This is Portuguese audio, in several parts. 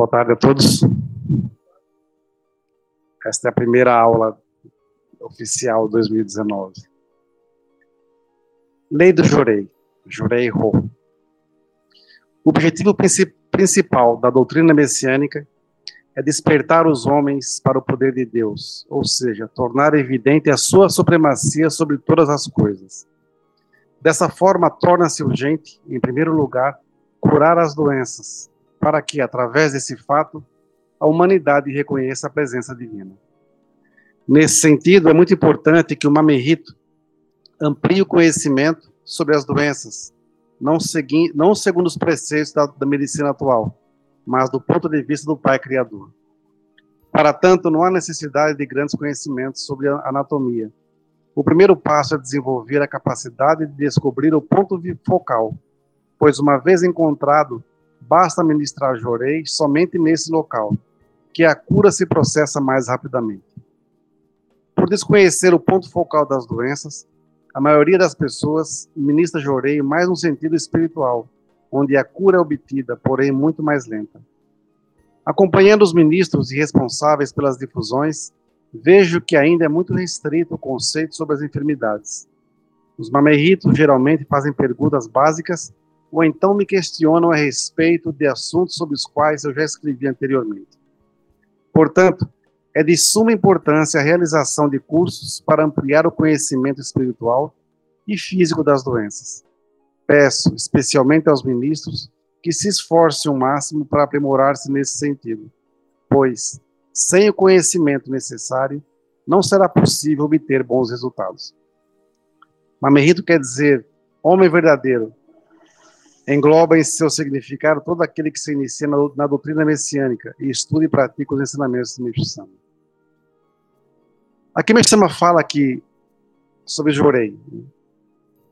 Boa tarde a todos. Esta é a primeira aula oficial 2019. Lei do Jurei, Jurei Ro. O objetivo principal da doutrina messiânica é despertar os homens para o poder de Deus, ou seja, tornar evidente a sua supremacia sobre todas as coisas. Dessa forma, torna-se urgente, em primeiro lugar, curar as doenças, para que, através desse fato, a humanidade reconheça a presença divina. Nesse sentido, é muito importante que o Mamerito amplie o conhecimento sobre as doenças, não, segui, não segundo os preceitos da, da medicina atual, mas do ponto de vista do Pai Criador. Para tanto, não há necessidade de grandes conhecimentos sobre a anatomia. O primeiro passo é desenvolver a capacidade de descobrir o ponto focal, pois uma vez encontrado, basta ministrar jorei somente nesse local, que a cura se processa mais rapidamente. Por desconhecer o ponto focal das doenças, a maioria das pessoas ministra jorei mais no sentido espiritual, onde a cura é obtida, porém muito mais lenta. Acompanhando os ministros e responsáveis pelas difusões, vejo que ainda é muito restrito o conceito sobre as enfermidades. Os mamerritos geralmente fazem perguntas básicas ou então me questionam a respeito de assuntos sobre os quais eu já escrevi anteriormente. Portanto, é de suma importância a realização de cursos para ampliar o conhecimento espiritual e físico das doenças. Peço, especialmente aos ministros, que se esforcem o máximo para aprimorar-se nesse sentido, pois, sem o conhecimento necessário, não será possível obter bons resultados. Mamerito quer dizer homem verdadeiro, engloba em seu significado todo aquele que se inicia na, na doutrina messiânica e estuda e pratica os ensinamentos de Meshama. Aqui Meshama fala aqui sobre Jorei.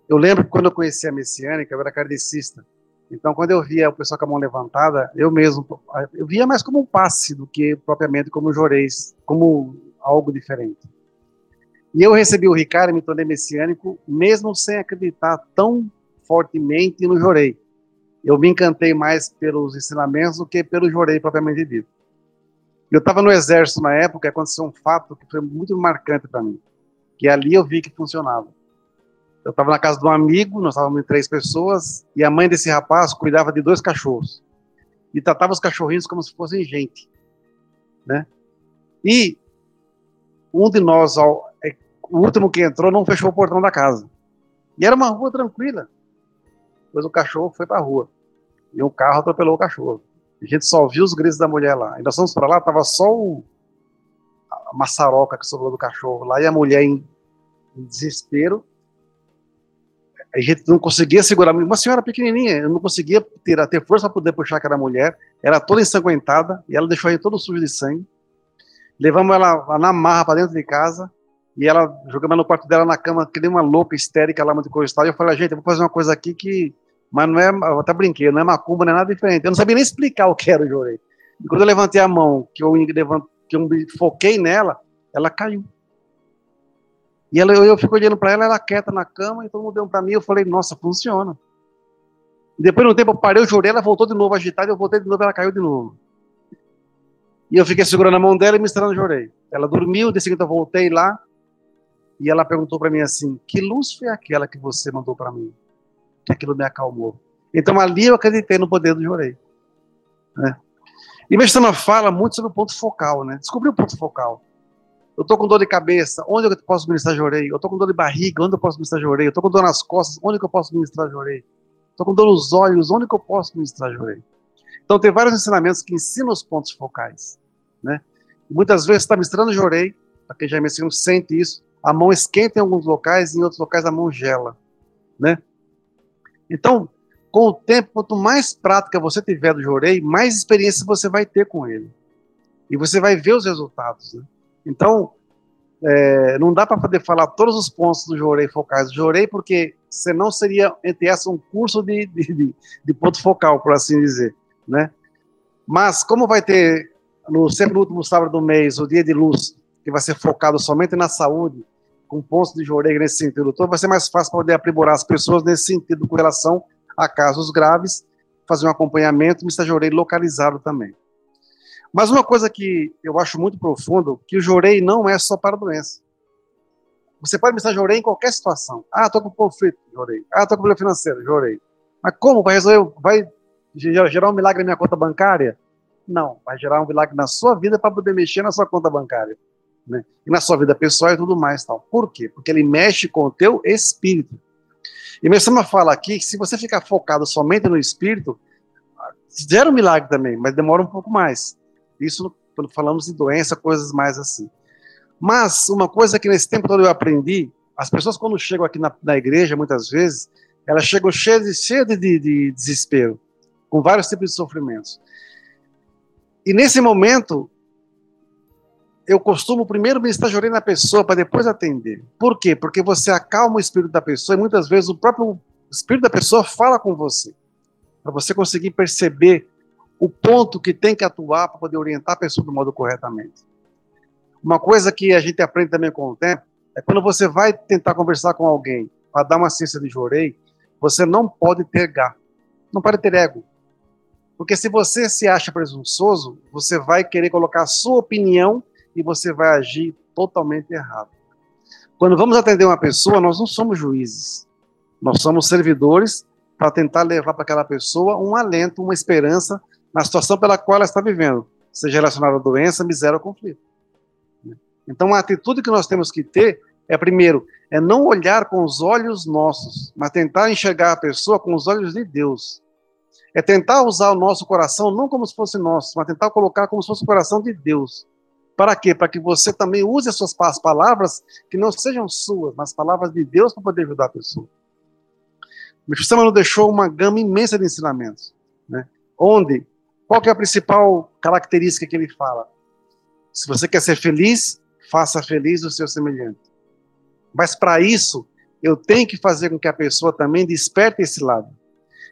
Eu lembro que quando eu conheci a messiânica, eu era kardecista. Então, quando eu via o pessoal com a mão levantada, eu mesmo, eu via mais como um passe do que propriamente como Joreis, como algo diferente. E eu recebi o Ricardo e me tornei messiânico, mesmo sem acreditar tão fortemente no Jorei eu me encantei mais pelos ensinamentos do que pelo jorei propriamente dito. Eu estava no exército na época aconteceu um fato que foi muito marcante para mim, que ali eu vi que funcionava. Eu estava na casa de um amigo, nós estávamos três pessoas, e a mãe desse rapaz cuidava de dois cachorros. E tratava os cachorrinhos como se fossem gente. Né? E um de nós, é, o último que entrou, não fechou o portão da casa. E era uma rua tranquila. Depois o cachorro foi para a rua. E um carro atropelou o cachorro. A gente só viu os gritos da mulher lá. E nós fomos para lá, tava só o, a maçaroca que sobrou do cachorro lá, e a mulher em, em desespero. A gente não conseguia segurar. Uma senhora pequenininha, eu não conseguia ter, ter força para poder puxar aquela mulher. Era toda ensanguentada, e ela deixou a gente todo sujo de sangue. Levamos ela na marra para dentro de casa, e ela jogamos no quarto dela na cama, que nem uma louca histérica lá, muito coisa e tal. E eu falei, gente, eu vou fazer uma coisa aqui que mas não é, eu até brinquei, não é macumba, não é nada diferente. Eu não sabia nem explicar o que era o jorei. E quando eu levantei a mão, que eu, que eu foquei nela, ela caiu. E ela, eu, eu fico olhando para ela, ela quieta na cama, e todo mundo deu para mim, eu falei, nossa, funciona. E depois de um tempo eu parei, eu jurei, ela voltou de novo agitada, eu voltei de novo, ela caiu de novo. E eu fiquei segurando a mão dela e misturando jorei. Ela dormiu, de seguida eu voltei lá, e ela perguntou para mim assim, que luz foi aquela que você mandou para mim? Que aquilo me acalmou. Então ali eu acreditei no poder do Jorei. Né? E Mestama fala muito sobre o ponto focal, né? Descobrir o ponto focal. Eu estou com dor de cabeça, onde eu posso ministrar Jorei? Eu estou com dor de barriga, onde eu posso ministrar Jorei? Eu estou com dor nas costas, onde eu posso ministrar Jorei? Estou com dor nos olhos, onde eu posso ministrar Jorei? Então tem vários ensinamentos que ensinam os pontos focais, né? muitas vezes está ministrando Jorei, para quem já é messiano sente isso, a mão esquenta em alguns locais, em outros locais a mão gela, né? Então, com o tempo, quanto mais prática você tiver do jorei, mais experiência você vai ter com ele. E você vai ver os resultados. Né? Então, é, não dá para poder falar todos os pontos do jorei focais do jorei, porque senão seria, entre essas, um curso de, de, de ponto focal, por assim dizer. Né? Mas, como vai ter no sempre no último sábado do mês, o dia de luz, que vai ser focado somente na saúde, com pontos de jorei nesse sentido todo, vai ser mais fácil poder aprimorar as pessoas nesse sentido com relação a casos graves, fazer um acompanhamento, e jorei localizado também. Mas uma coisa que eu acho muito profundo, que o jorei não é só para doença. Você pode pensar jorei em qualquer situação. Ah, estou com conflito, jorei. Ah, estou com problema financeiro, jorei. Mas como? Vai resolver, vai gerar um milagre na minha conta bancária? Não, vai gerar um milagre na sua vida para poder mexer na sua conta bancária. Né? E na sua vida pessoal e tudo mais. Tal. Por quê? Porque ele mexe com o teu espírito. E meu Sama fala aqui que se você ficar focado somente no espírito, gera um milagre também, mas demora um pouco mais. Isso quando falamos de doença, coisas mais assim. Mas uma coisa que nesse tempo todo eu aprendi, as pessoas quando chegam aqui na, na igreja, muitas vezes, elas chegam cheias de, de, de, de desespero, com vários tipos de sofrimentos. E nesse momento, eu costumo primeiro ministrar jorei na pessoa para depois atender. Por quê? Porque você acalma o espírito da pessoa e muitas vezes o próprio espírito da pessoa fala com você. Para você conseguir perceber o ponto que tem que atuar para poder orientar a pessoa do modo corretamente. Uma coisa que a gente aprende também com o tempo é quando você vai tentar conversar com alguém para dar uma ciência de jorei, você não pode ter gá, não pode ter ego. Porque se você se acha presunçoso, você vai querer colocar a sua opinião e você vai agir totalmente errado. Quando vamos atender uma pessoa, nós não somos juízes. Nós somos servidores para tentar levar para aquela pessoa um alento, uma esperança na situação pela qual ela está vivendo, seja relacionada à doença, miséria ou conflito. Então, a atitude que nós temos que ter é, primeiro, é não olhar com os olhos nossos, mas tentar enxergar a pessoa com os olhos de Deus. É tentar usar o nosso coração não como se fosse nosso, mas tentar colocar como se fosse o coração de Deus. Para quê? Para que você também use as suas palavras que não sejam suas, mas palavras de Deus para poder ajudar a pessoa. O Cristiano nos deixou uma gama imensa de ensinamentos, né? onde, qual é a principal característica que ele fala? Se você quer ser feliz, faça feliz o seu semelhante. Mas para isso, eu tenho que fazer com que a pessoa também desperte esse lado.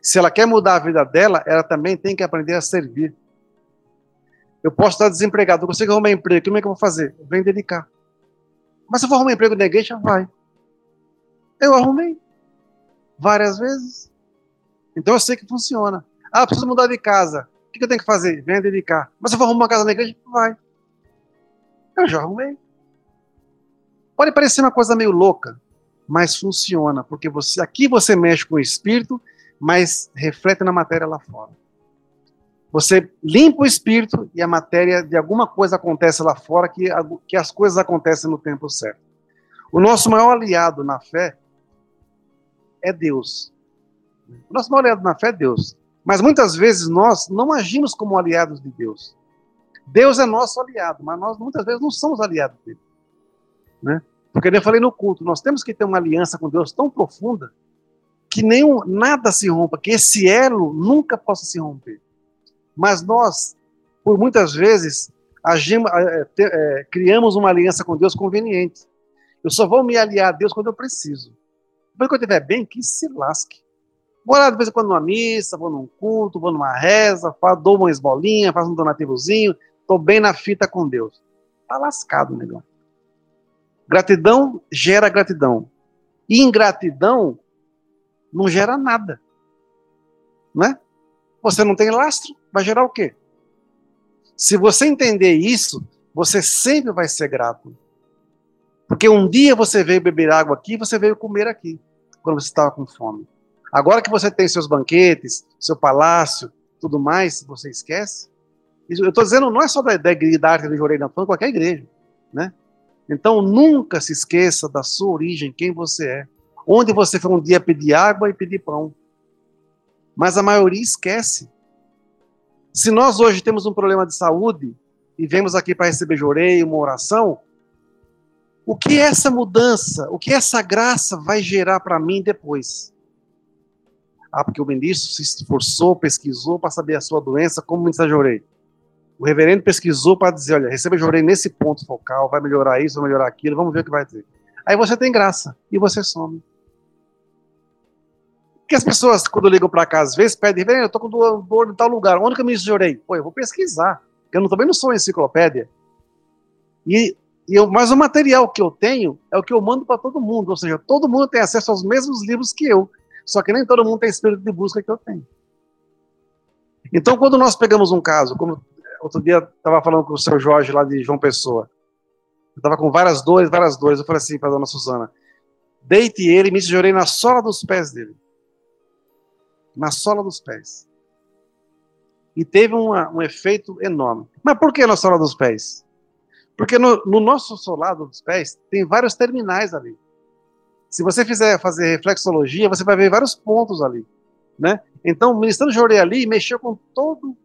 Se ela quer mudar a vida dela, ela também tem que aprender a servir. Eu posso estar desempregado, não consigo arrumar emprego, como é que eu vou fazer? Venho dedicar. Mas se eu for arrumar emprego na igreja, vai. Eu arrumei. Várias vezes. Então eu sei que funciona. Ah, preciso mudar de casa. O que eu tenho que fazer? Venha dedicar. Mas se eu for arrumar uma casa na igreja, vai. Eu já arrumei. Pode parecer uma coisa meio louca, mas funciona, porque você aqui você mexe com o espírito, mas reflete na matéria lá fora. Você limpa o espírito e a matéria de alguma coisa acontece lá fora que, que as coisas acontecem no tempo certo. O nosso maior aliado na fé é Deus. O nosso maior aliado na fé é Deus. Mas muitas vezes nós não agimos como aliados de Deus. Deus é nosso aliado, mas nós muitas vezes não somos aliados dele. Né? Porque eu falei no culto, nós temos que ter uma aliança com Deus tão profunda que nenhum, nada se rompa, que esse elo nunca possa se romper. Mas nós, por muitas vezes, agimos, é, é, criamos uma aliança com Deus conveniente. Eu só vou me aliar a Deus quando eu preciso. Depois que eu estiver bem, que se lasque. Vou lá de vez em quando numa missa, vou num culto, vou numa reza, dou uma esbolinha, faço um donativozinho, estou bem na fita com Deus. Tá lascado, negão. Gratidão gera gratidão. Ingratidão não gera nada. Né? Você não tem lastro, vai gerar o quê? Se você entender isso, você sempre vai ser grato. Porque um dia você veio beber água aqui, você veio comer aqui, quando você estava com fome. Agora que você tem seus banquetes, seu palácio, tudo mais, você esquece. Eu estou dizendo, não é só da, da, da arte de Jorei, estou qualquer igreja. Né? Então, nunca se esqueça da sua origem, quem você é. Onde você foi um dia pedir água e pedir pão. Mas a maioria esquece. Se nós hoje temos um problema de saúde e vemos aqui para receber jorei, uma oração, o que essa mudança, o que essa graça vai gerar para mim depois? Ah, porque o ministro se esforçou, pesquisou para saber a sua doença, como ministrar jorei. O reverendo pesquisou para dizer, olha, receba jorei nesse ponto focal, vai melhorar isso, vai melhorar aquilo, vamos ver o que vai ter. Aí você tem graça e você some. Porque as pessoas, quando ligam para cá, às vezes pedem, eu estou com dor, em tal lugar, onde que eu me jorei? Pô, eu vou pesquisar, eu também não sou enciclopédia. E, e eu, mas o material que eu tenho é o que eu mando para todo mundo, ou seja, todo mundo tem acesso aos mesmos livros que eu, só que nem todo mundo tem espírito de busca que eu tenho. Então, quando nós pegamos um caso, como outro dia estava falando com o seu Jorge lá de João Pessoa. Eu estava com várias dores, várias dores. Eu falei assim para a dona Suzana: deite ele me chorei na sola dos pés dele. Na sola dos pés. E teve uma, um efeito enorme. Mas por que na sola dos pés? Porque no, no nosso solado dos pés tem vários terminais ali. Se você fizer fazer reflexologia, você vai ver vários pontos ali, né? Então, o ministro Jorei ali mexeu com todo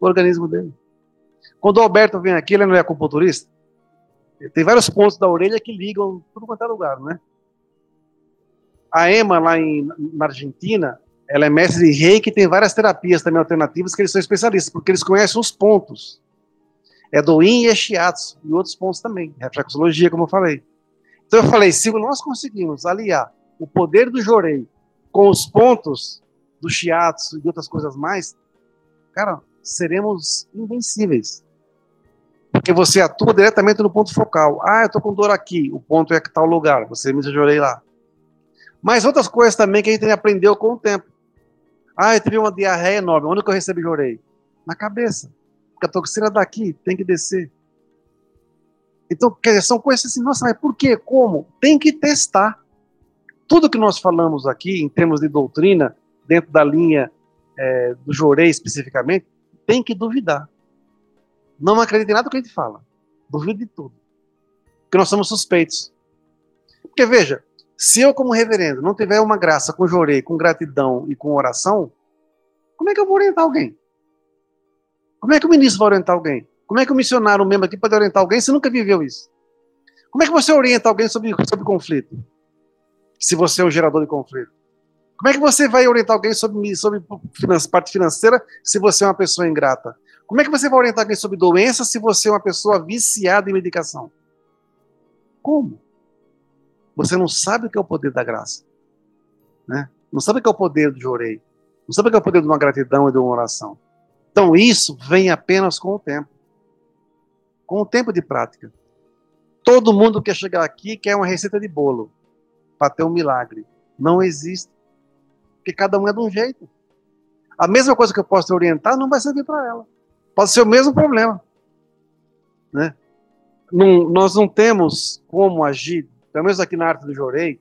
o organismo dele. Quando o Alberto vem aqui, ele não é acupunturista? Tem vários pontos da orelha que ligam tudo quanto é lugar, né? A Emma, lá em, na Argentina, ela é mestre de reiki, tem várias terapias também alternativas que eles são especialistas, porque eles conhecem os pontos. É do Yin e Shiatsu, e outros pontos também, reflexologia, como eu falei. Então eu falei, se nós conseguimos aliar o poder do Jorei com os pontos do Shiatsu e outras coisas mais, cara, seremos invencíveis. Porque você atua diretamente no ponto focal. Ah, eu estou com dor aqui, o ponto é que tal lugar, você me jorei lá. Mas outras coisas também que a gente aprendeu com o tempo. Ah, eu tive uma diarreia enorme, onde que eu recebi jorei? Na cabeça. Porque a toxina daqui tem que descer. Então, dizer, são coisas assim, nossa, mas por quê? Como? Tem que testar. Tudo que nós falamos aqui, em termos de doutrina, dentro da linha é, do Jorei especificamente, tem que duvidar. Não acredite em nada que a gente fala. Duvide de tudo. Porque nós somos suspeitos. Porque veja, se eu, como reverendo, não tiver uma graça com jorei, com gratidão e com oração, como é que eu vou orientar alguém? Como é que o ministro vai orientar alguém? Como é que o missionário, membro aqui, pode orientar alguém se nunca viveu isso? Como é que você orienta alguém sobre, sobre conflito? Se você é o gerador de conflito. Como é que você vai orientar alguém sobre, sobre parte financeira se você é uma pessoa ingrata? Como é que você vai orientar alguém sobre doença se você é uma pessoa viciada em medicação? Como? Você não sabe o que é o poder da graça. Né? Não sabe o que é o poder do jorei. Não sabe o que é o poder de uma gratidão e de uma oração. Então isso vem apenas com o tempo. Com o tempo de prática. Todo mundo quer chegar aqui quer uma receita de bolo para ter um milagre. Não existe. Porque cada um é de um jeito. A mesma coisa que eu posso orientar não vai servir para ela. Pode ser o mesmo problema. Né? Não, nós não temos como agir, pelo menos aqui na arte do Jorei, de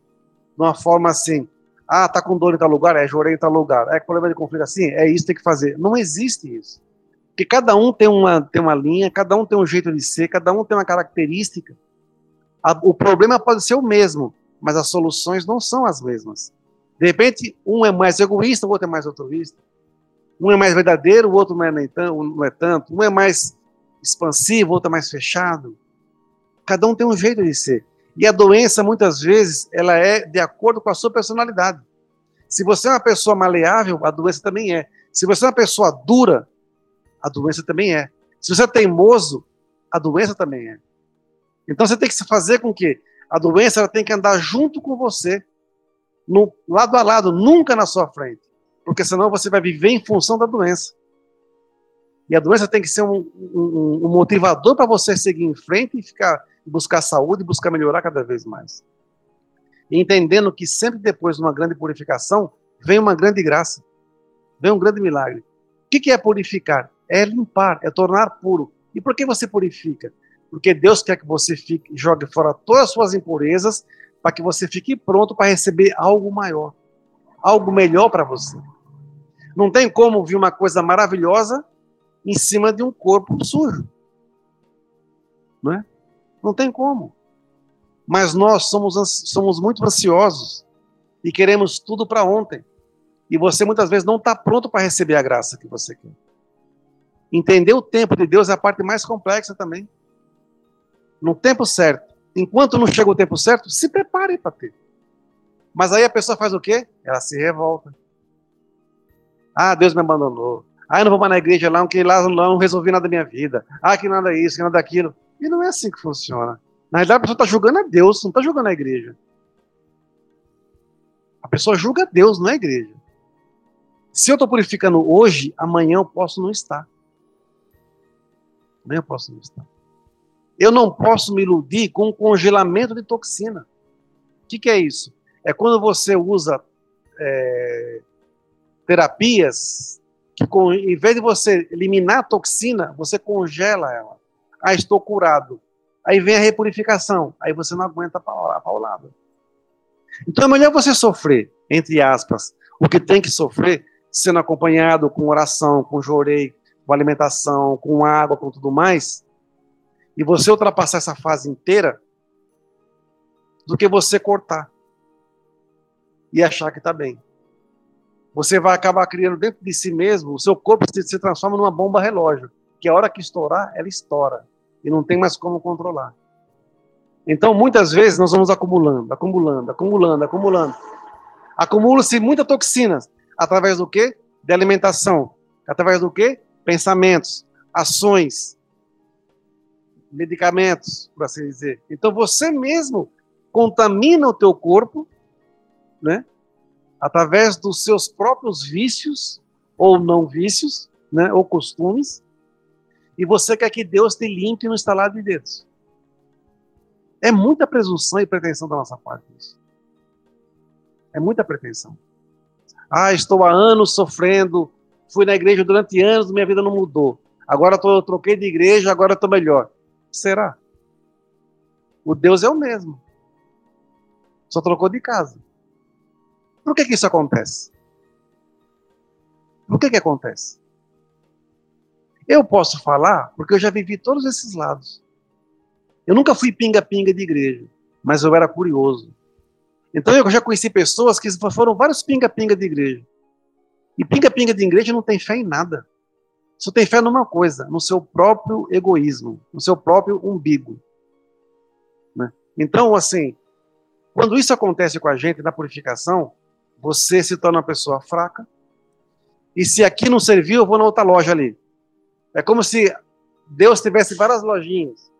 uma forma assim, ah, tá com dor em tal lugar, é Jorei em tal lugar, é problema de conflito assim, é isso tem que fazer. Não existe isso. Porque cada um tem uma, tem uma linha, cada um tem um jeito de ser, cada um tem uma característica. A, o problema pode ser o mesmo, mas as soluções não são as mesmas. De repente, um é mais egoísta, o outro é mais altruísta. Um é mais verdadeiro, o outro não é, nem não é tanto. Um é mais expansivo, o outro é mais fechado. Cada um tem um jeito de ser. E a doença, muitas vezes, ela é de acordo com a sua personalidade. Se você é uma pessoa maleável, a doença também é. Se você é uma pessoa dura, a doença também é. Se você é teimoso, a doença também é. Então você tem que se fazer com que a doença ela tem que andar junto com você, no lado a lado, nunca na sua frente porque senão você vai viver em função da doença. E a doença tem que ser um, um, um motivador para você seguir em frente e ficar buscar saúde, buscar melhorar cada vez mais. E entendendo que sempre depois de uma grande purificação vem uma grande graça, vem um grande milagre. O que é purificar? É limpar, é tornar puro. E por que você purifica? Porque Deus quer que você fique, jogue fora todas as suas impurezas para que você fique pronto para receber algo maior, algo melhor para você. Não tem como vir uma coisa maravilhosa em cima de um corpo sujo. Não é? Não tem como. Mas nós somos, somos muito ansiosos e queremos tudo para ontem. E você muitas vezes não está pronto para receber a graça que você quer. Entender o tempo de Deus é a parte mais complexa também. No tempo certo. Enquanto não chega o tempo certo, se prepare para ter. Mas aí a pessoa faz o quê? Ela se revolta. Ah, Deus me abandonou. Ah, eu não vou mais na igreja lá, porque lá não resolvi nada da minha vida. Ah, que nada isso, que nada daquilo. E não é assim que funciona. Na realidade, a pessoa está julgando a Deus, não está julgando a igreja. A pessoa julga a Deus, não é a igreja. Se eu estou purificando hoje, amanhã eu posso não estar. Amanhã eu posso não estar. Eu não posso me iludir com o congelamento de toxina. O que, que é isso? É quando você usa é, terapias que com, em vez de você eliminar a toxina, você congela ela. Ah, estou curado. Aí vem a repurificação. Aí você não aguenta a paulada. Então é melhor você sofrer, entre aspas, o que tem que sofrer, sendo acompanhado com oração, com jorei, com alimentação, com água, com tudo mais, e você ultrapassar essa fase inteira, do que você cortar e achar que está bem. Você vai acabar criando dentro de si mesmo, o seu corpo se, se transforma numa bomba relógio, que a hora que estourar, ela estoura e não tem mais como controlar. Então, muitas vezes, nós vamos acumulando, acumulando, acumulando, acumulando. Acumula-se muita toxina. Através do quê? De alimentação. Através do quê? Pensamentos, ações, medicamentos, por assim dizer. Então, você mesmo contamina o teu corpo, né? Através dos seus próprios vícios, ou não vícios, né? Ou costumes. E você quer que Deus te limpe no estalar de dedos. É muita presunção e pretensão da nossa parte isso. É muita pretensão. Ah, estou há anos sofrendo, fui na igreja durante anos, minha vida não mudou. Agora tô, eu troquei de igreja, agora estou melhor. Será? O Deus é o mesmo. Só trocou de casa. Por que, que isso acontece? Por que, que acontece? Eu posso falar porque eu já vivi todos esses lados. Eu nunca fui pinga-pinga de igreja, mas eu era curioso. Então eu já conheci pessoas que foram vários pinga-pinga de igreja. E pinga-pinga de igreja não tem fé em nada. Só tem fé numa coisa, no seu próprio egoísmo, no seu próprio umbigo. Né? Então, assim, quando isso acontece com a gente na purificação, você se torna uma pessoa fraca. E se aqui não serviu, eu vou na outra loja ali. É como se Deus tivesse várias lojinhas.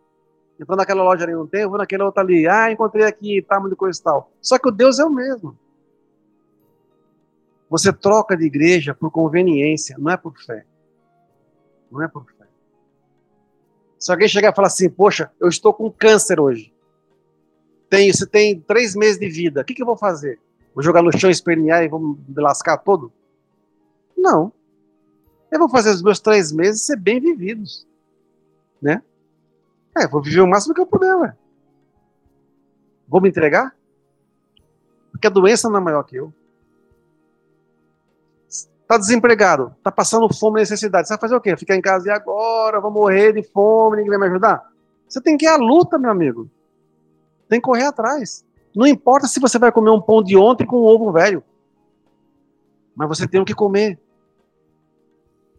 Então naquela loja ali não tem, eu vou naquela outra ali. Ah, encontrei aqui, tá, de coisa e tal. Só que o Deus é o mesmo. Você troca de igreja por conveniência, não é por fé. Não é por fé. Se alguém chegar e falar assim, poxa, eu estou com câncer hoje. Tem, você tem três meses de vida. O que, que eu vou fazer? Vou jogar no chão, espernear e vou me lascar todo? Não. Eu vou fazer os meus três meses ser bem vividos. Né? É, vou viver o máximo que eu puder, ué. Vou me entregar? Porque a doença não é maior que eu. Está desempregado, está passando fome e necessidade. Você vai fazer o quê? Ficar em casa e agora, vou morrer de fome, ninguém vai me ajudar? Você tem que ir à luta, meu amigo. Tem que correr atrás. Não importa se você vai comer um pão de ontem com um ovo velho. Mas você tem o que comer.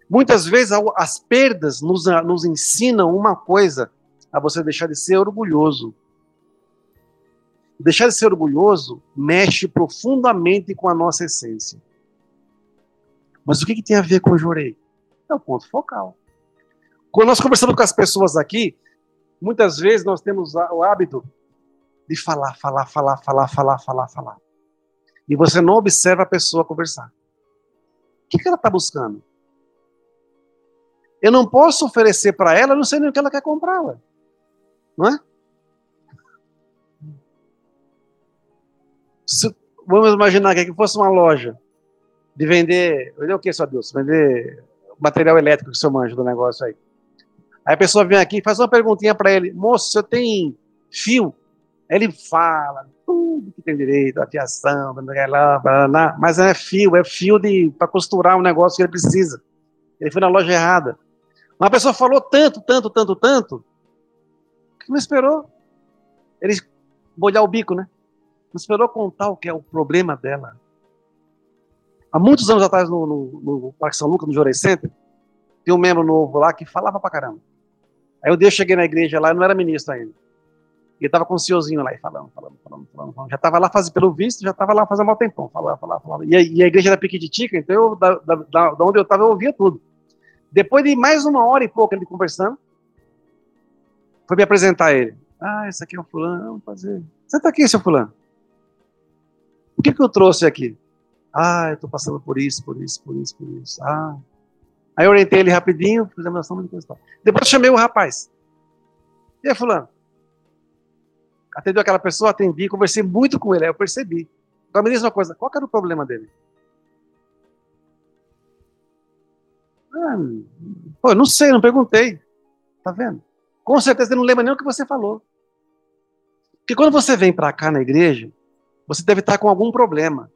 Muitas vezes as perdas nos, nos ensinam uma coisa a você deixar de ser orgulhoso. Deixar de ser orgulhoso mexe profundamente com a nossa essência. Mas o que, que tem a ver com o jurei? É o ponto focal. Quando nós conversamos com as pessoas aqui, muitas vezes nós temos o hábito de falar, falar, falar, falar, falar, falar, falar. E você não observa a pessoa conversar. O que, que ela está buscando? Eu não posso oferecer para ela, não sei nem o que ela quer comprar. Ué. Não é? Se, vamos imaginar que fosse uma loja de vender. Vender o que, só Deus? Vender material elétrico que o senhor manja do negócio aí. Aí a pessoa vem aqui e faz uma perguntinha para ele: Moço, você tem fio? Aí ele fala tudo que tem direito, a fiação, mas não é fio, é fio para costurar um negócio que ele precisa. Ele foi na loja errada. Uma pessoa falou tanto, tanto, tanto, tanto, não esperou ele molhar o bico, né? Não esperou contar o que é o problema dela. Há muitos anos atrás, no, no, no Parque São Lucas, no Jorei Center, tem um membro novo lá que falava pra caramba. Aí eu cheguei na igreja lá, eu não era ministro ainda. E ele tava com um senhorzinho lá, e falando, falando, falando, falando. Já tava lá, faz, pelo visto, já tava lá fazendo um tempão, falava, falava, falava. E a, e a igreja era piquititica, então eu, da, da, da, onde eu tava, eu ouvia tudo. Depois de mais uma hora e pouco ele conversando, foi me apresentar ele. Ah, esse aqui é o fulano, vamos fazer. Senta aqui, seu fulano. O que, que eu trouxe aqui? Ah, eu estou passando por isso, por isso, por isso, por isso. Ah. Aí eu orientei ele rapidinho, fizemos ação de coisa Depois chamei o rapaz. E aí, fulano? Atendeu aquela pessoa, atendi, conversei muito com ele, aí eu percebi. Então me diz uma coisa, qual era o problema dele? Ah, pô, eu não sei, não perguntei. Tá vendo? Com certeza você não lembra nem o que você falou. Porque quando você vem para cá na igreja, você deve estar com algum problema.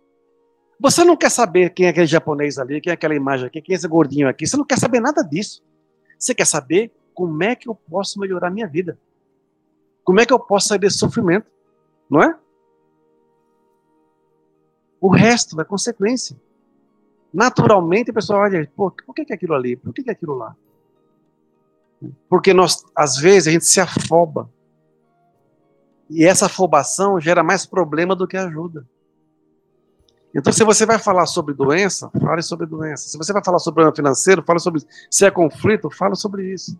Você não quer saber quem é aquele japonês ali, quem é aquela imagem aqui, quem é esse gordinho aqui. Você não quer saber nada disso. Você quer saber como é que eu posso melhorar a minha vida. Como é que eu posso sair desse sofrimento. Não é? O resto é consequência. Naturalmente a pessoa olha, pô, por que é aquilo ali? Por que é aquilo lá? Porque nós, às vezes, a gente se afoba. E essa afobação gera mais problema do que ajuda. Então, se você vai falar sobre doença, fale sobre doença. Se você vai falar sobre problema financeiro, fale sobre isso. Se é conflito, fale sobre isso.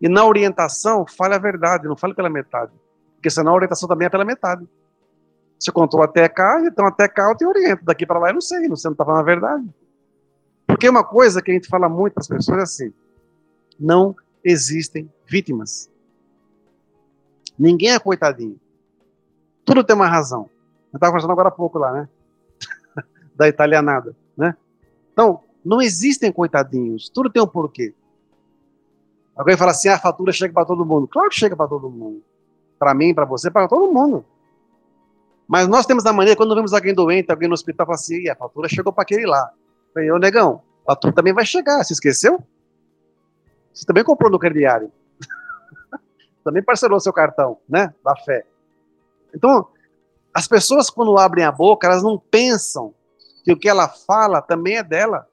E na orientação, fale a verdade, não fale pela metade. Porque senão a orientação também é pela metade. Você contou até cá, então até cá eu te oriento. Daqui para lá eu não sei, você não está falando a verdade. Porque uma coisa que a gente fala muito as pessoas é assim: não existem vítimas. Ninguém é coitadinho. Tudo tem uma razão. Eu estava conversando agora há pouco lá, né? da italianada, né? Então, não existem coitadinhos. Tudo tem um porquê. Alguém fala assim, ah, a fatura chega para todo mundo. Claro que chega para todo mundo. Para mim, para você, para todo mundo. Mas nós temos a mania, quando vemos alguém doente, alguém no hospital, fala assim, a fatura chegou para aquele lá. Eu falei, ô negão, a fatura também vai chegar, você esqueceu? Você também comprou no crediário. também parcelou seu cartão, né? Da fé. Então, as pessoas, quando abrem a boca, elas não pensam que o que ela fala também é dela.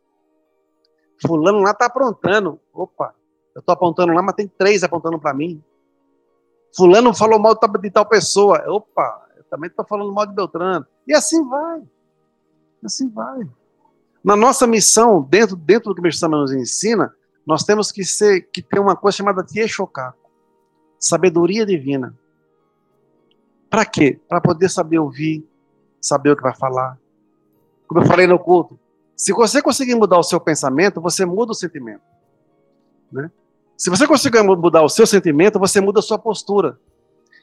Fulano lá está aprontando. Opa, eu estou apontando lá, mas tem três apontando para mim. Fulano falou mal de tal pessoa. Opa, também estou falando mal de Beltrano. E assim vai. Assim vai. Na nossa missão, dentro, dentro do que o Mestre nos ensina, nós temos que, ser, que ter uma coisa chamada Tieshoká, sabedoria divina. Para quê? Para poder saber ouvir, saber o que vai falar. Como eu falei no culto, se você conseguir mudar o seu pensamento, você muda o sentimento. Né? Se você conseguir mudar o seu sentimento, você muda a sua postura.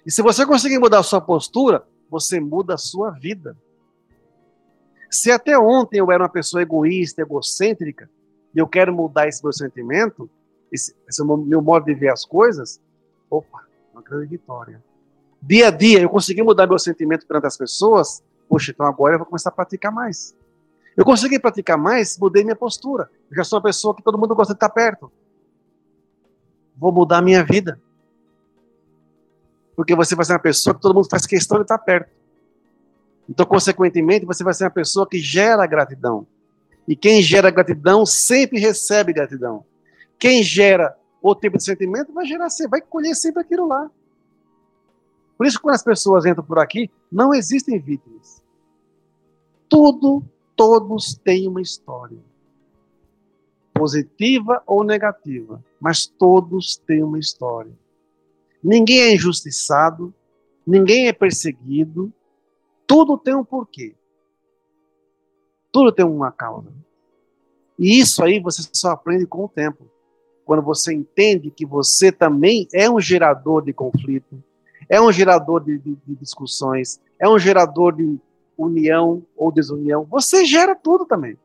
E se você conseguir mudar a sua postura, você muda a sua vida. Se até ontem eu era uma pessoa egoísta, egocêntrica, e eu quero mudar esse meu sentimento, esse, esse meu modo de ver as coisas, opa, uma grande vitória. Dia a dia eu consegui mudar meu sentimento perante as pessoas, poxa, então agora eu vou começar a praticar mais. Eu consegui praticar mais, mudei minha postura. Eu já sou uma pessoa que todo mundo gosta de estar perto. Vou mudar minha vida. Porque você vai ser uma pessoa que todo mundo faz questão de estar perto. Então, consequentemente, você vai ser uma pessoa que gera gratidão. E quem gera gratidão sempre recebe gratidão. Quem gera outro tipo de sentimento vai gerar sempre, vai colher sempre aquilo lá. Por isso, quando as pessoas entram por aqui, não existem vítimas. Tudo, todos têm uma história. Positiva ou negativa, mas todos têm uma história. Ninguém é injustiçado, ninguém é perseguido, tudo tem um porquê. Tudo tem uma causa. E isso aí você só aprende com o tempo. Quando você entende que você também é um gerador de conflito, é um gerador de, de, de discussões, é um gerador de união ou desunião. Você gera tudo também.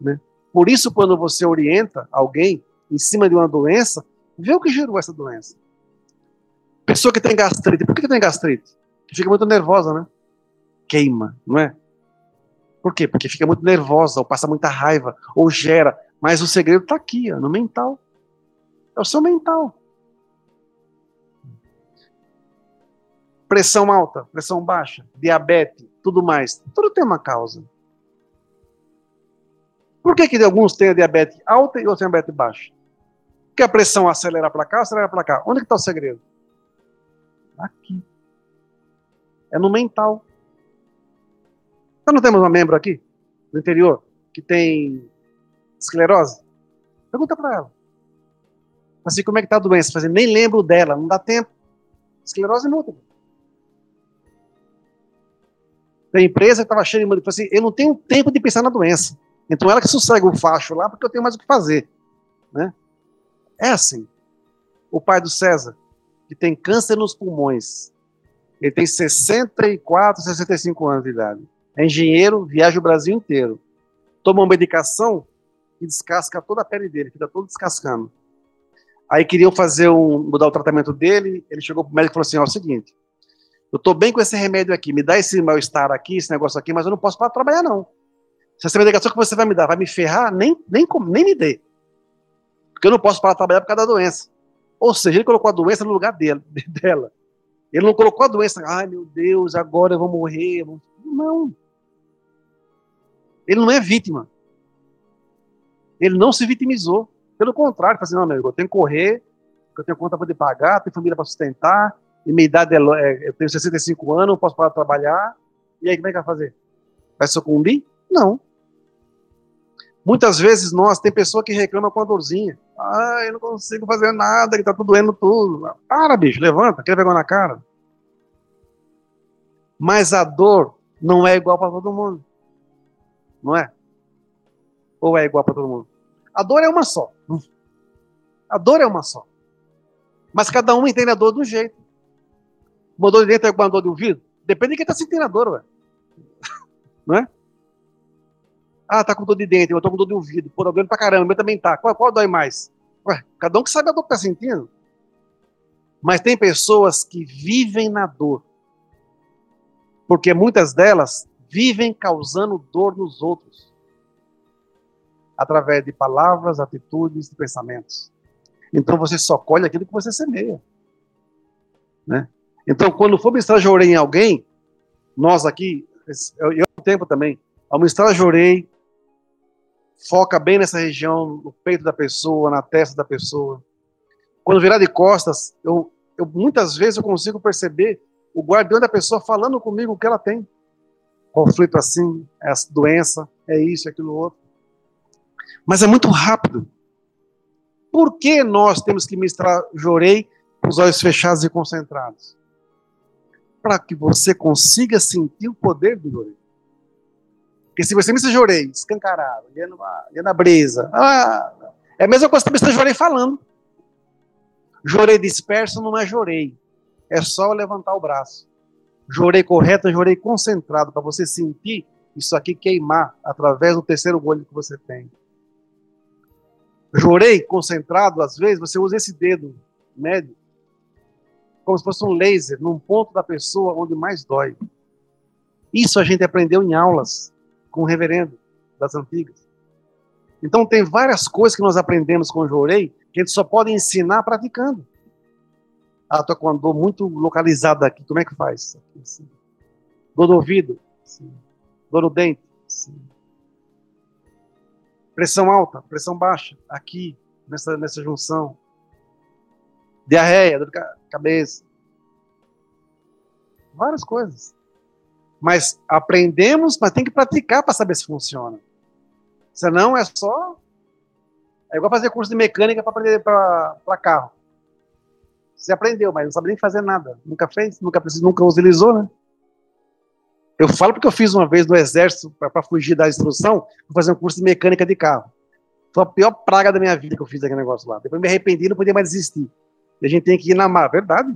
Né? Por isso, quando você orienta alguém em cima de uma doença, vê o que gerou essa doença. Pessoa que tem gastrite, por que, tem gastrite? Fica muito nervosa, né? Queima, não é? Por quê? Porque fica muito nervosa, ou passa muita raiva, ou gera. Mas o segredo está aqui, ó, no mental. É o seu mental. Pressão alta, pressão baixa, diabetes, tudo mais. Tudo tem uma causa. Por que, que alguns têm a diabetes alta e outros têm a diabetes baixa? Porque a pressão acelera para cá, acelera para cá. Onde está o segredo? Aqui. É no mental. Nós não temos uma membro aqui, no interior, que tem esclerose? Pergunta para ela. Assim, como é que está a doença? Assim, nem lembro dela, não dá tempo. Esclerose múltipla. Tem empresa que estava cheia de assim, eu não tenho tempo de pensar na doença. Então ela que sossega o facho lá, porque eu tenho mais o que fazer. Né? É assim. O pai do César, que tem câncer nos pulmões, ele tem 64, 65 anos de idade é engenheiro, viaja o Brasil inteiro. Toma uma medicação e descasca toda a pele dele, fica todo descascando. Aí queriam fazer um, mudar o tratamento dele, ele chegou pro médico e falou assim, ó, é o seguinte, eu tô bem com esse remédio aqui, me dá esse mal-estar aqui, esse negócio aqui, mas eu não posso parar de trabalhar não. Se essa medicação que você vai me dar vai me ferrar, nem, nem, nem me dê. Porque eu não posso parar de trabalhar por causa da doença. Ou seja, ele colocou a doença no lugar dele, dela. Ele não colocou a doença, ai meu Deus, agora eu vou morrer. Não. Ele não é vítima. Ele não se vitimizou. Pelo contrário, falou assim, não, meu eu tenho que correr, eu tenho conta para pagar, tenho família para sustentar, e minha idade é, é, eu tenho 65 anos, não posso parar de trabalhar. E aí, como é que vai fazer? Vai sucumbir? Não. Muitas vezes nós, tem pessoa que reclama com a dorzinha. Ah, eu não consigo fazer nada, que tá tudo doendo tudo. Para, bicho, levanta, quer vergonha na cara. Mas a dor não é igual para todo mundo. Não é? Ou é igual para todo mundo? A dor é uma só. A dor é uma só. Mas cada um entende a dor de um jeito. Uma dor de dentro é igual a dor de ouvido? Depende de quem está sentindo a dor, ué. Não é? Ah, tá com dor de dente, eu tô com dor de ouvido. Pô, tá doendo pra caramba, meu também tá. Qual, qual dói mais? Ué, cada um que sabe a dor que tá sentindo. Mas tem pessoas que vivem na dor. Porque muitas delas vivem causando dor nos outros. Através de palavras, atitudes pensamentos. Então você só colhe aquilo que você semeia. Né? Então, quando for ministrar jorei em alguém, nós aqui, eu, eu tempo também, ao ministrar jorei, foca bem nessa região, no peito da pessoa, na testa da pessoa. Quando virar de costas, eu, eu muitas vezes eu consigo perceber o guardião da pessoa falando comigo o que ela tem. Conflito assim, é essa doença, é isso, é aquilo outro. Mas é muito rápido. Por que nós temos que ministrar jorei com os olhos fechados e concentrados? Para que você consiga sentir o poder do jorei. Porque se você me jorei, escancarado, ia, ia na brisa, ah, é a mesma coisa que você jorei falando. Jorei disperso não é jorei. É só levantar o braço. Jorei correto, jorei concentrado, para você sentir isso aqui queimar através do terceiro olho que você tem. Jorei concentrado, às vezes, você usa esse dedo médio, como se fosse um laser, num ponto da pessoa onde mais dói. Isso a gente aprendeu em aulas com o reverendo das antigas. Então tem várias coisas que nós aprendemos com o Jorei que a gente só pode ensinar praticando. Ah, tô com dor muito localizada aqui, como é que faz? Dor no ouvido, assim. dor no dente, assim. pressão alta, pressão baixa, aqui, nessa, nessa junção. Diarreia, dor de cabeça. Várias coisas. Mas aprendemos, mas tem que praticar para saber se funciona. Senão é só. É igual fazer curso de mecânica para aprender para carro. Você aprendeu, mas não sabe nem fazer nada. Nunca fez, nunca precisou, nunca utilizou, né? Eu falo porque eu fiz uma vez no exército para fugir da instrução, fazer um curso de mecânica de carro. Foi a pior praga da minha vida que eu fiz aquele negócio lá. Depois me arrependi, não podia mais desistir. E a gente tem que ir na mar, verdade.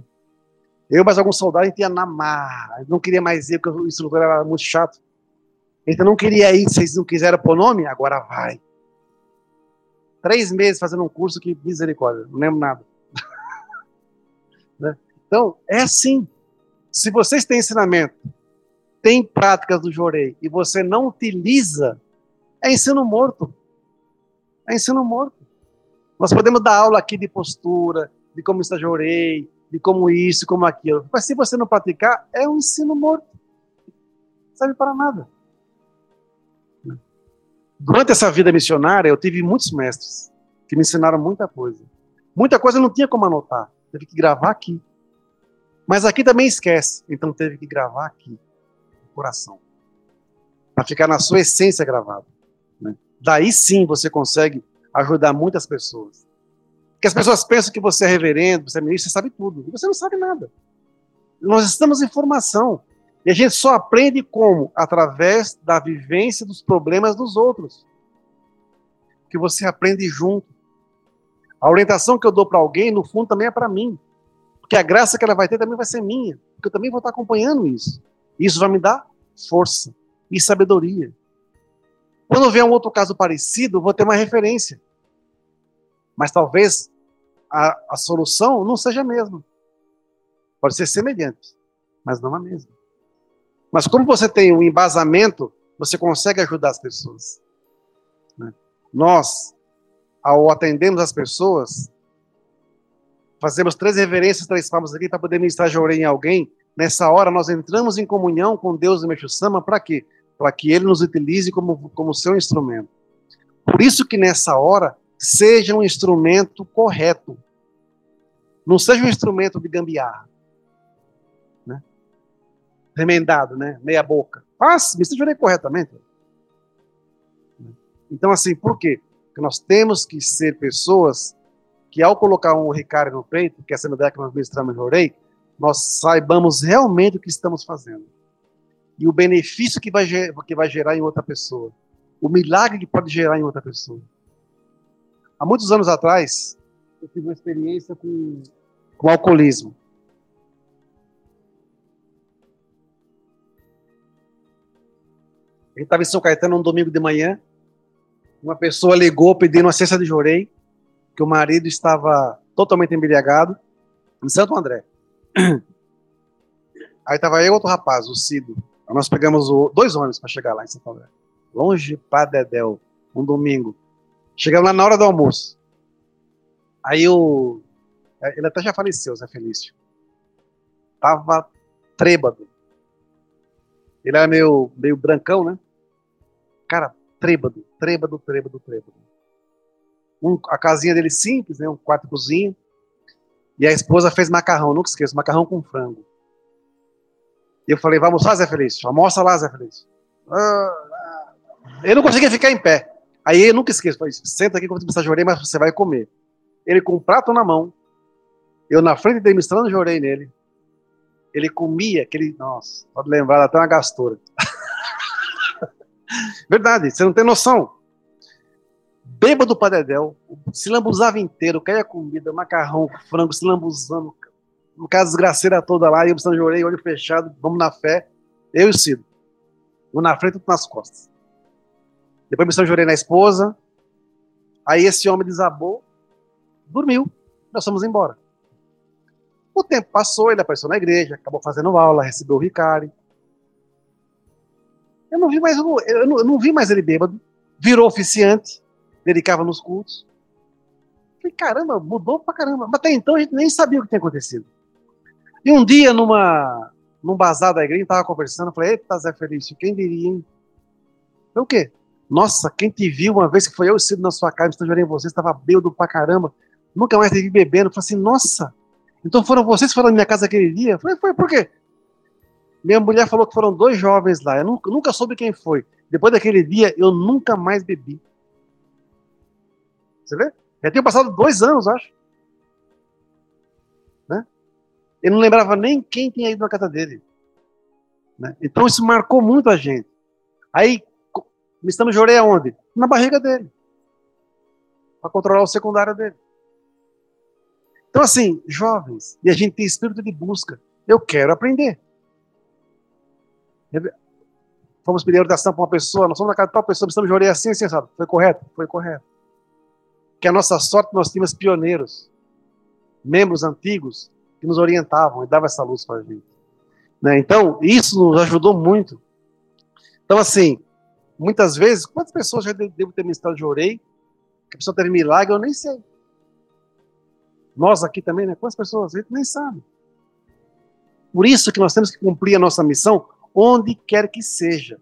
Eu, mas alguns soldados, a gente ia na mar. Não queria mais ir, porque o instrutor era muito chato. Então não queria ir, vocês não quiseram pôr nome? Agora vai. Três meses fazendo um curso que misericórdia, não lembro nada. né? Então, é assim. Se vocês têm ensinamento, tem práticas do Jorei, e você não utiliza, é ensino morto. É ensino morto. Nós podemos dar aula aqui de postura, de como está Jorei, de como isso, como aquilo. Mas se você não praticar, é um ensino morto. Não serve para nada. Durante essa vida missionária, eu tive muitos mestres que me ensinaram muita coisa. Muita coisa não tinha como anotar, teve que gravar aqui. Mas aqui também esquece, então teve que gravar aqui, no coração. Para ficar na sua essência gravado. Né? Daí sim você consegue ajudar muitas pessoas. Porque as pessoas pensam que você é reverendo, você é ministro, você sabe tudo. E você não sabe nada. Nós estamos em formação. E a gente só aprende como? Através da vivência dos problemas dos outros. Que você aprende junto. A orientação que eu dou para alguém, no fundo, também é para mim. Porque a graça que ela vai ter também vai ser minha. Porque eu também vou estar acompanhando isso. Isso vai me dar força e sabedoria. Quando vier um outro caso parecido, vou ter uma referência. Mas talvez a, a solução não seja a mesma. Pode ser semelhante, mas não a mesma. Mas como você tem um embasamento, você consegue ajudar as pessoas. Né? Nós, ao atendermos as pessoas, fazemos três reverências, três palmas aqui para poder ministrar Jorei em alguém. Nessa hora, nós entramos em comunhão com Deus e Meixo Sama para quê? Para que Ele nos utilize como, como seu instrumento. Por isso que nessa hora, seja um instrumento correto. Não seja um instrumento de gambiarra. Né? Remendado, né? Meia boca. Faça, me Jorei corretamente. Então, assim, por quê? Porque nós temos que ser pessoas que ao colocar um Ricardo no peito, que é essa ideia que nós ministramos no Orei, nós saibamos realmente o que estamos fazendo. E o benefício que vai, que vai gerar em outra pessoa. O milagre que pode gerar em outra pessoa. Há muitos anos atrás, eu tive uma experiência com, com alcoolismo. A gente estava em São Caetano um domingo de manhã. Uma pessoa ligou pedindo uma cesta de jorei que o marido estava totalmente embriagado em Santo André. Aí estava eu e outro rapaz, o Cido. Nós pegamos o, dois ônibus para chegar lá em Santo André. Longe para Dedéu, um domingo. Chegamos lá na hora do almoço. Aí o. Ele até já faleceu, Zé Felício. Tava trêbado. Ele era meio, meio brancão, né? Cara, trêbado, trêbado, trêbado, trêbado um, a casinha dele simples, né, um quarto cozinha. E a esposa fez macarrão, nunca esqueço, macarrão com frango. E eu falei, vamos lá, Zé Felício, almoça lá, Zé Felício. Ah, eu não conseguia ficar em pé. Aí eu nunca esqueço, falei, senta aqui que eu vou te jorei, mas você vai comer. Ele com o prato na mão, eu na frente dele ministrando jorei nele. Ele comia aquele, nossa, pode lembrar até uma gastura. Verdade, você não tem noção bêbado para Dedéu, se lambuzava inteiro, caía comida, macarrão, frango, se lambuzando, no caso, desgraceira toda lá, e eu de orelha, olho fechado, vamos na fé, eu e o Cido. Um na frente, outro nas costas. Depois me chorei na esposa, aí esse homem desabou, dormiu, nós fomos embora. O tempo passou, ele apareceu na igreja, acabou fazendo aula, recebeu o Ricari. Eu não vi mais, eu não, eu não vi mais ele bêbado, virou oficiante, dedicava nos cultos. Falei, caramba, mudou pra caramba. Mas até então a gente nem sabia o que tinha acontecido. E um dia, numa, num bazar da igreja, a gente tava conversando, falei, eita, Zé Felício, quem diria, hein? Foi o quê? Nossa, quem te viu uma vez que foi eu cedo na sua casa, estagiário em você, estava bêbado pra caramba, nunca mais te vi bebendo. Falei assim, nossa, então foram vocês que foram na minha casa aquele dia? Falei, foi por quê? Minha mulher falou que foram dois jovens lá, eu nunca, nunca soube quem foi. Depois daquele dia, eu nunca mais bebi. Você vê? Já tinha passado dois anos, acho. Né? Ele não lembrava nem quem tinha ido na casa dele. Né? Então isso marcou muito a gente. Aí, estamos jorei aonde? Na barriga dele. Para controlar o secundário dele. Então, assim, jovens, e a gente tem espírito de busca. Eu quero aprender. Fomos pedir orientação para uma pessoa, nós somos na casa de tal pessoa, estamos jorei assim, assim, sabe? Foi correto? Foi correto que a nossa sorte nós tínhamos pioneiros, membros antigos que nos orientavam e davam essa luz para a gente. Né? Então, isso nos ajudou muito. Então, assim, muitas vezes, quantas pessoas já devo ter ministrado de orei, que a pessoa teve milagre, eu nem sei. Nós aqui também, né? Quantas pessoas? A gente nem sabe. Por isso que nós temos que cumprir a nossa missão onde quer que seja.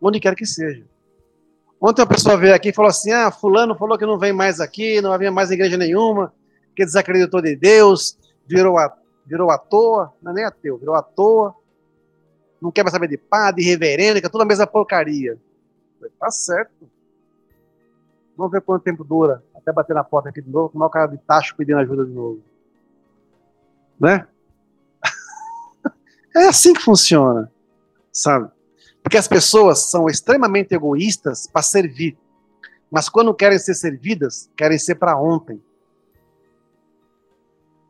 Onde quer que seja. Ontem uma pessoa veio aqui e falou assim: ah, Fulano falou que não vem mais aqui, não havia mais igreja nenhuma, que desacreditou de Deus, virou a, virou à toa, não é nem ateu, virou à toa, não quer mais saber de padre, de reverendo, que é toda a mesma porcaria. Falei, tá certo. Vamos ver quanto tempo dura até bater na porta aqui de novo, com o cara de tacho pedindo ajuda de novo. Né? é assim que funciona, sabe? Porque as pessoas são extremamente egoístas para servir. Mas quando querem ser servidas, querem ser para ontem.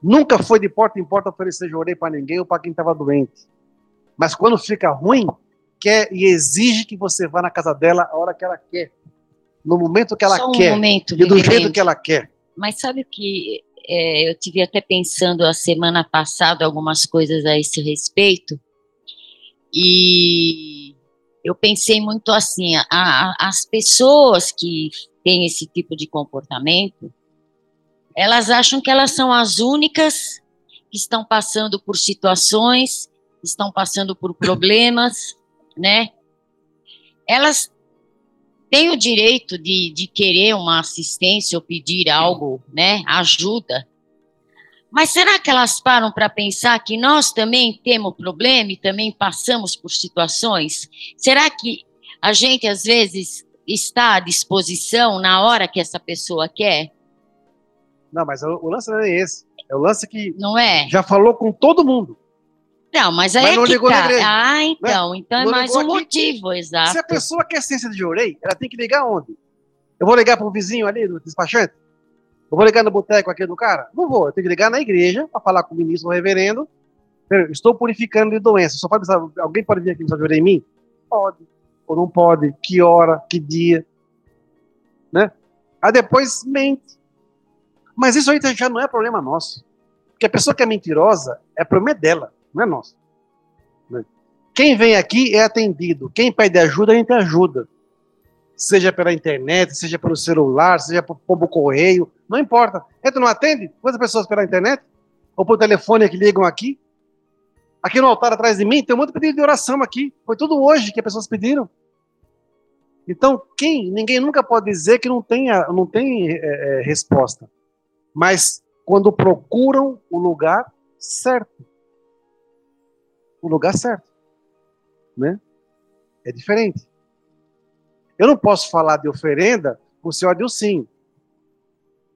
Nunca foi de porta em porta oferecer jorei para ninguém ou para quem estava doente. Mas quando fica ruim, quer e exige que você vá na casa dela a hora que ela quer, no momento que ela um quer momento, e do jeito que ela quer. Mas sabe o que é, eu tive até pensando a semana passada algumas coisas a esse respeito e eu pensei muito assim, a- a- as pessoas que têm esse tipo de comportamento, elas acham que elas são as únicas que estão passando por situações, estão passando por problemas, né? Elas têm o direito de, de querer uma assistência ou pedir algo, né? Ajuda. Mas será que elas param para pensar que nós também temos problema e também passamos por situações? Será que a gente, às vezes, está à disposição na hora que essa pessoa quer? Não, mas o, o lance não é esse. É o lance que Não é? já falou com todo mundo. Não, mas aí Mas é não que ligou na tá. igreja, né? Ah, então. Então é Não mais um aqui. motivo, exato. Se a pessoa quer ciência de orei, ela tem que ligar onde? Eu vou ligar para um vizinho ali, do despachante? Eu vou ligar no boteco aqui do cara? Não vou. Eu tenho que ligar na igreja para falar com o ministro, o reverendo. Estou purificando de doença. Só pode alguém pode vir aqui precisar de orei em mim? Pode. Ou não pode? Que hora? Que dia? Né? Aí depois mente. Mas isso aí já não é problema nosso. Porque a pessoa que é mentirosa é problema dela, não é nosso. Né? Quem vem aqui é atendido. Quem pede ajuda, a gente ajuda. Seja pela internet, seja pelo celular, seja por pombo correio, não importa. Entra não atende? Quantas pessoas pela internet? Ou por telefone que ligam aqui? Aqui no altar atrás de mim tem um monte de pedido de oração aqui. Foi tudo hoje que as pessoas pediram. Então, quem? Ninguém nunca pode dizer que não tem, não tem é, é, resposta. Mas quando procuram o lugar certo. O lugar certo. Né? É diferente. Eu não posso falar de oferenda com o senhor Adilcinho.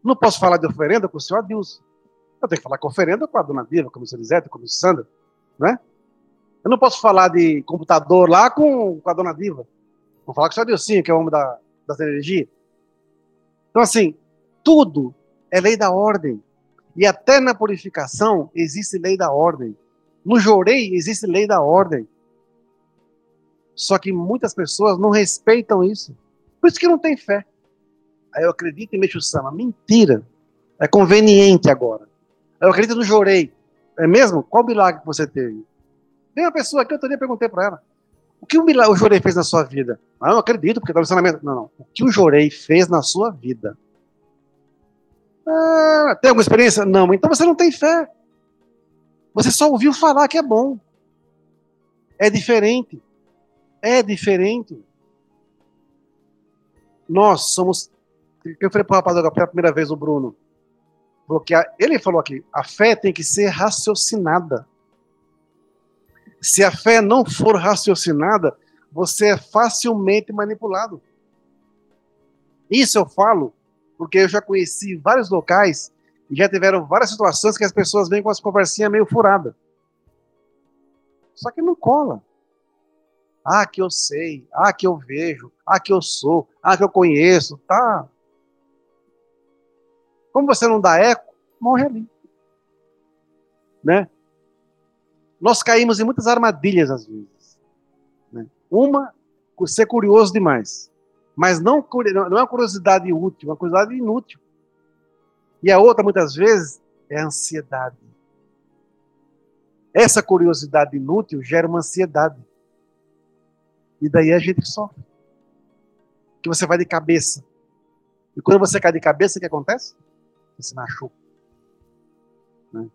Não posso falar de oferenda com o senhor Adilson. Eu tenho que falar com oferenda com a dona Diva, com a senhor Lisete, com a Sandra. Né? Eu não posso falar de computador lá com, com a dona Diva. Vou falar com o senhor Adilcinho, que é o homem da, das energias. Então, assim, tudo é lei da ordem. E até na purificação existe lei da ordem. No jorei existe lei da ordem. Só que muitas pessoas não respeitam isso. Por isso que não tem fé. Aí eu acredito em Meixo Sama. Mentira. É conveniente agora. Eu acredito no jorei. É mesmo? Qual milagre que você teve? Tem uma pessoa aqui, eu também perguntei para ela. O que o, milagre, o jorei fez na sua vida? Ah, não acredito, porque está no ensinamento. Não, não. O que o jorei fez na sua vida? Ah, tem alguma experiência? Não. Então você não tem fé. Você só ouviu falar que é bom. É diferente. É diferente. Nós somos. Eu falei para o rapaz agora, pela primeira vez, o Bruno. Porque a, ele falou aqui: a fé tem que ser raciocinada. Se a fé não for raciocinada, você é facilmente manipulado. Isso eu falo porque eu já conheci vários locais e já tiveram várias situações que as pessoas vêm com as conversinhas meio furadas. Só que não cola. Ah, que eu sei. Ah, que eu vejo. Ah, que eu sou. Ah, que eu conheço. Tá. Como você não dá eco, morre ali. Né? Nós caímos em muitas armadilhas às vezes. Né? Uma, ser curioso demais. Mas não, não é uma curiosidade útil, é uma curiosidade inútil. E a outra, muitas vezes, é a ansiedade. Essa curiosidade inútil gera uma ansiedade. E daí a gente sofre. Que você vai de cabeça. E quando você cai de cabeça, o que acontece? Você se machuca. Né?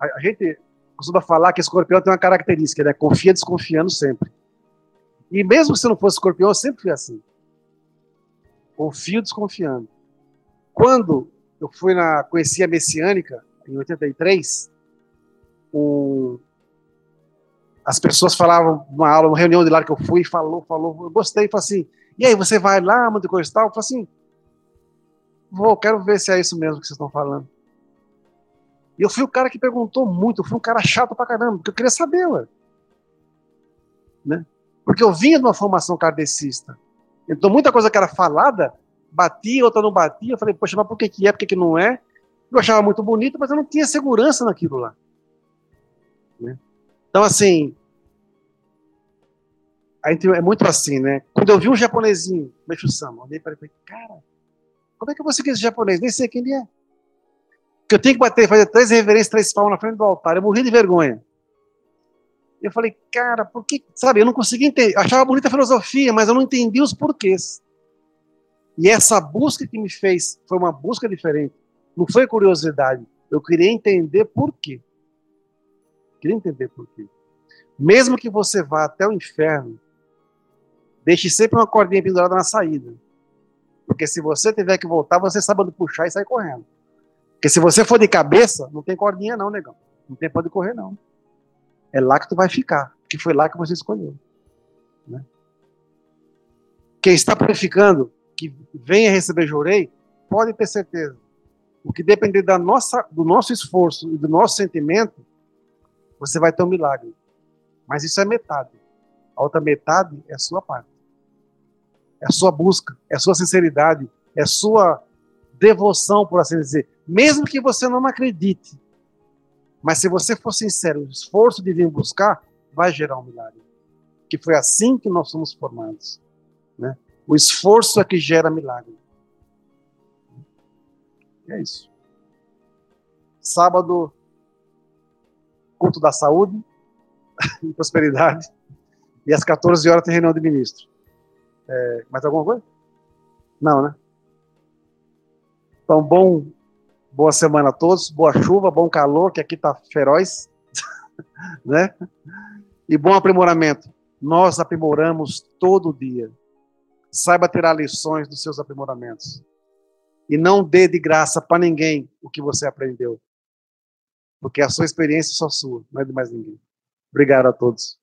A, gente costuma falar que escorpião tem uma característica, ele é confia desconfiando sempre. E mesmo se não fosse escorpião, eu sempre fui assim. Confio desconfiando. Quando eu fui na conheci a messiânica em 83, um, as pessoas falavam numa aula, uma reunião de lá que eu fui, falou, falou, eu gostei, falou assim, e aí, você vai lá, muita coisa e tal? Eu falei assim, vou, quero ver se é isso mesmo que vocês estão falando. E eu fui o cara que perguntou muito, eu fui um cara chato pra caramba, porque eu queria saber, ué. Né? Porque eu vinha de uma formação kardecista. Então, muita coisa que era falada, batia, outra não batia. Eu falei, poxa, mas por que, que é, por que, que não é? Eu achava muito bonito, mas eu não tinha segurança naquilo lá. Né? Então, assim, a gente é muito assim, né? Quando eu vi um japonesinho, Meixo Sama, olhei para ele e falei, cara, como é que eu vou seguir esse japonês? Nem sei quem ele é. Que eu tenho que bater, fazer três reverências, três palmas na frente do altar. Eu morri de vergonha. Eu falei, cara, por que, sabe, eu não conseguia entender. Eu achava bonita a filosofia, mas eu não entendi os porquês. E essa busca que me fez foi uma busca diferente. Não foi curiosidade. Eu queria entender por quê. Queria entender por quê. Mesmo que você vá até o inferno, deixe sempre uma cordinha pendurada na saída. Porque se você tiver que voltar, você sabe onde puxar e sair correndo. Porque se você for de cabeça, não tem cordinha não, negão. Não tem pra onde correr, não. É lá que tu vai ficar, porque foi lá que você escolheu. Né? Quem está purificando, que venha receber jurei, pode ter certeza. O que depender da nossa, do nosso esforço e do nosso sentimento, você vai ter um milagre. Mas isso é metade. A outra metade é a sua parte. É a sua busca, é a sua sinceridade, é a sua devoção, por assim dizer. Mesmo que você não acredite. Mas se você for sincero, o esforço de vir buscar vai gerar um milagre. Que foi assim que nós somos formados. Né? O esforço é que gera milagre. É isso. Sábado, culto da saúde e prosperidade. E às 14 horas tem reunião de ministro. É, mais alguma coisa? Não, né? Então, bom, boa semana a todos, boa chuva, bom calor, que aqui está feroz, né? E bom aprimoramento. Nós aprimoramos todo dia. Saiba tirar lições dos seus aprimoramentos. E não dê de graça para ninguém o que você aprendeu. Porque a sua experiência é só sua, não é de mais ninguém. Obrigado a todos.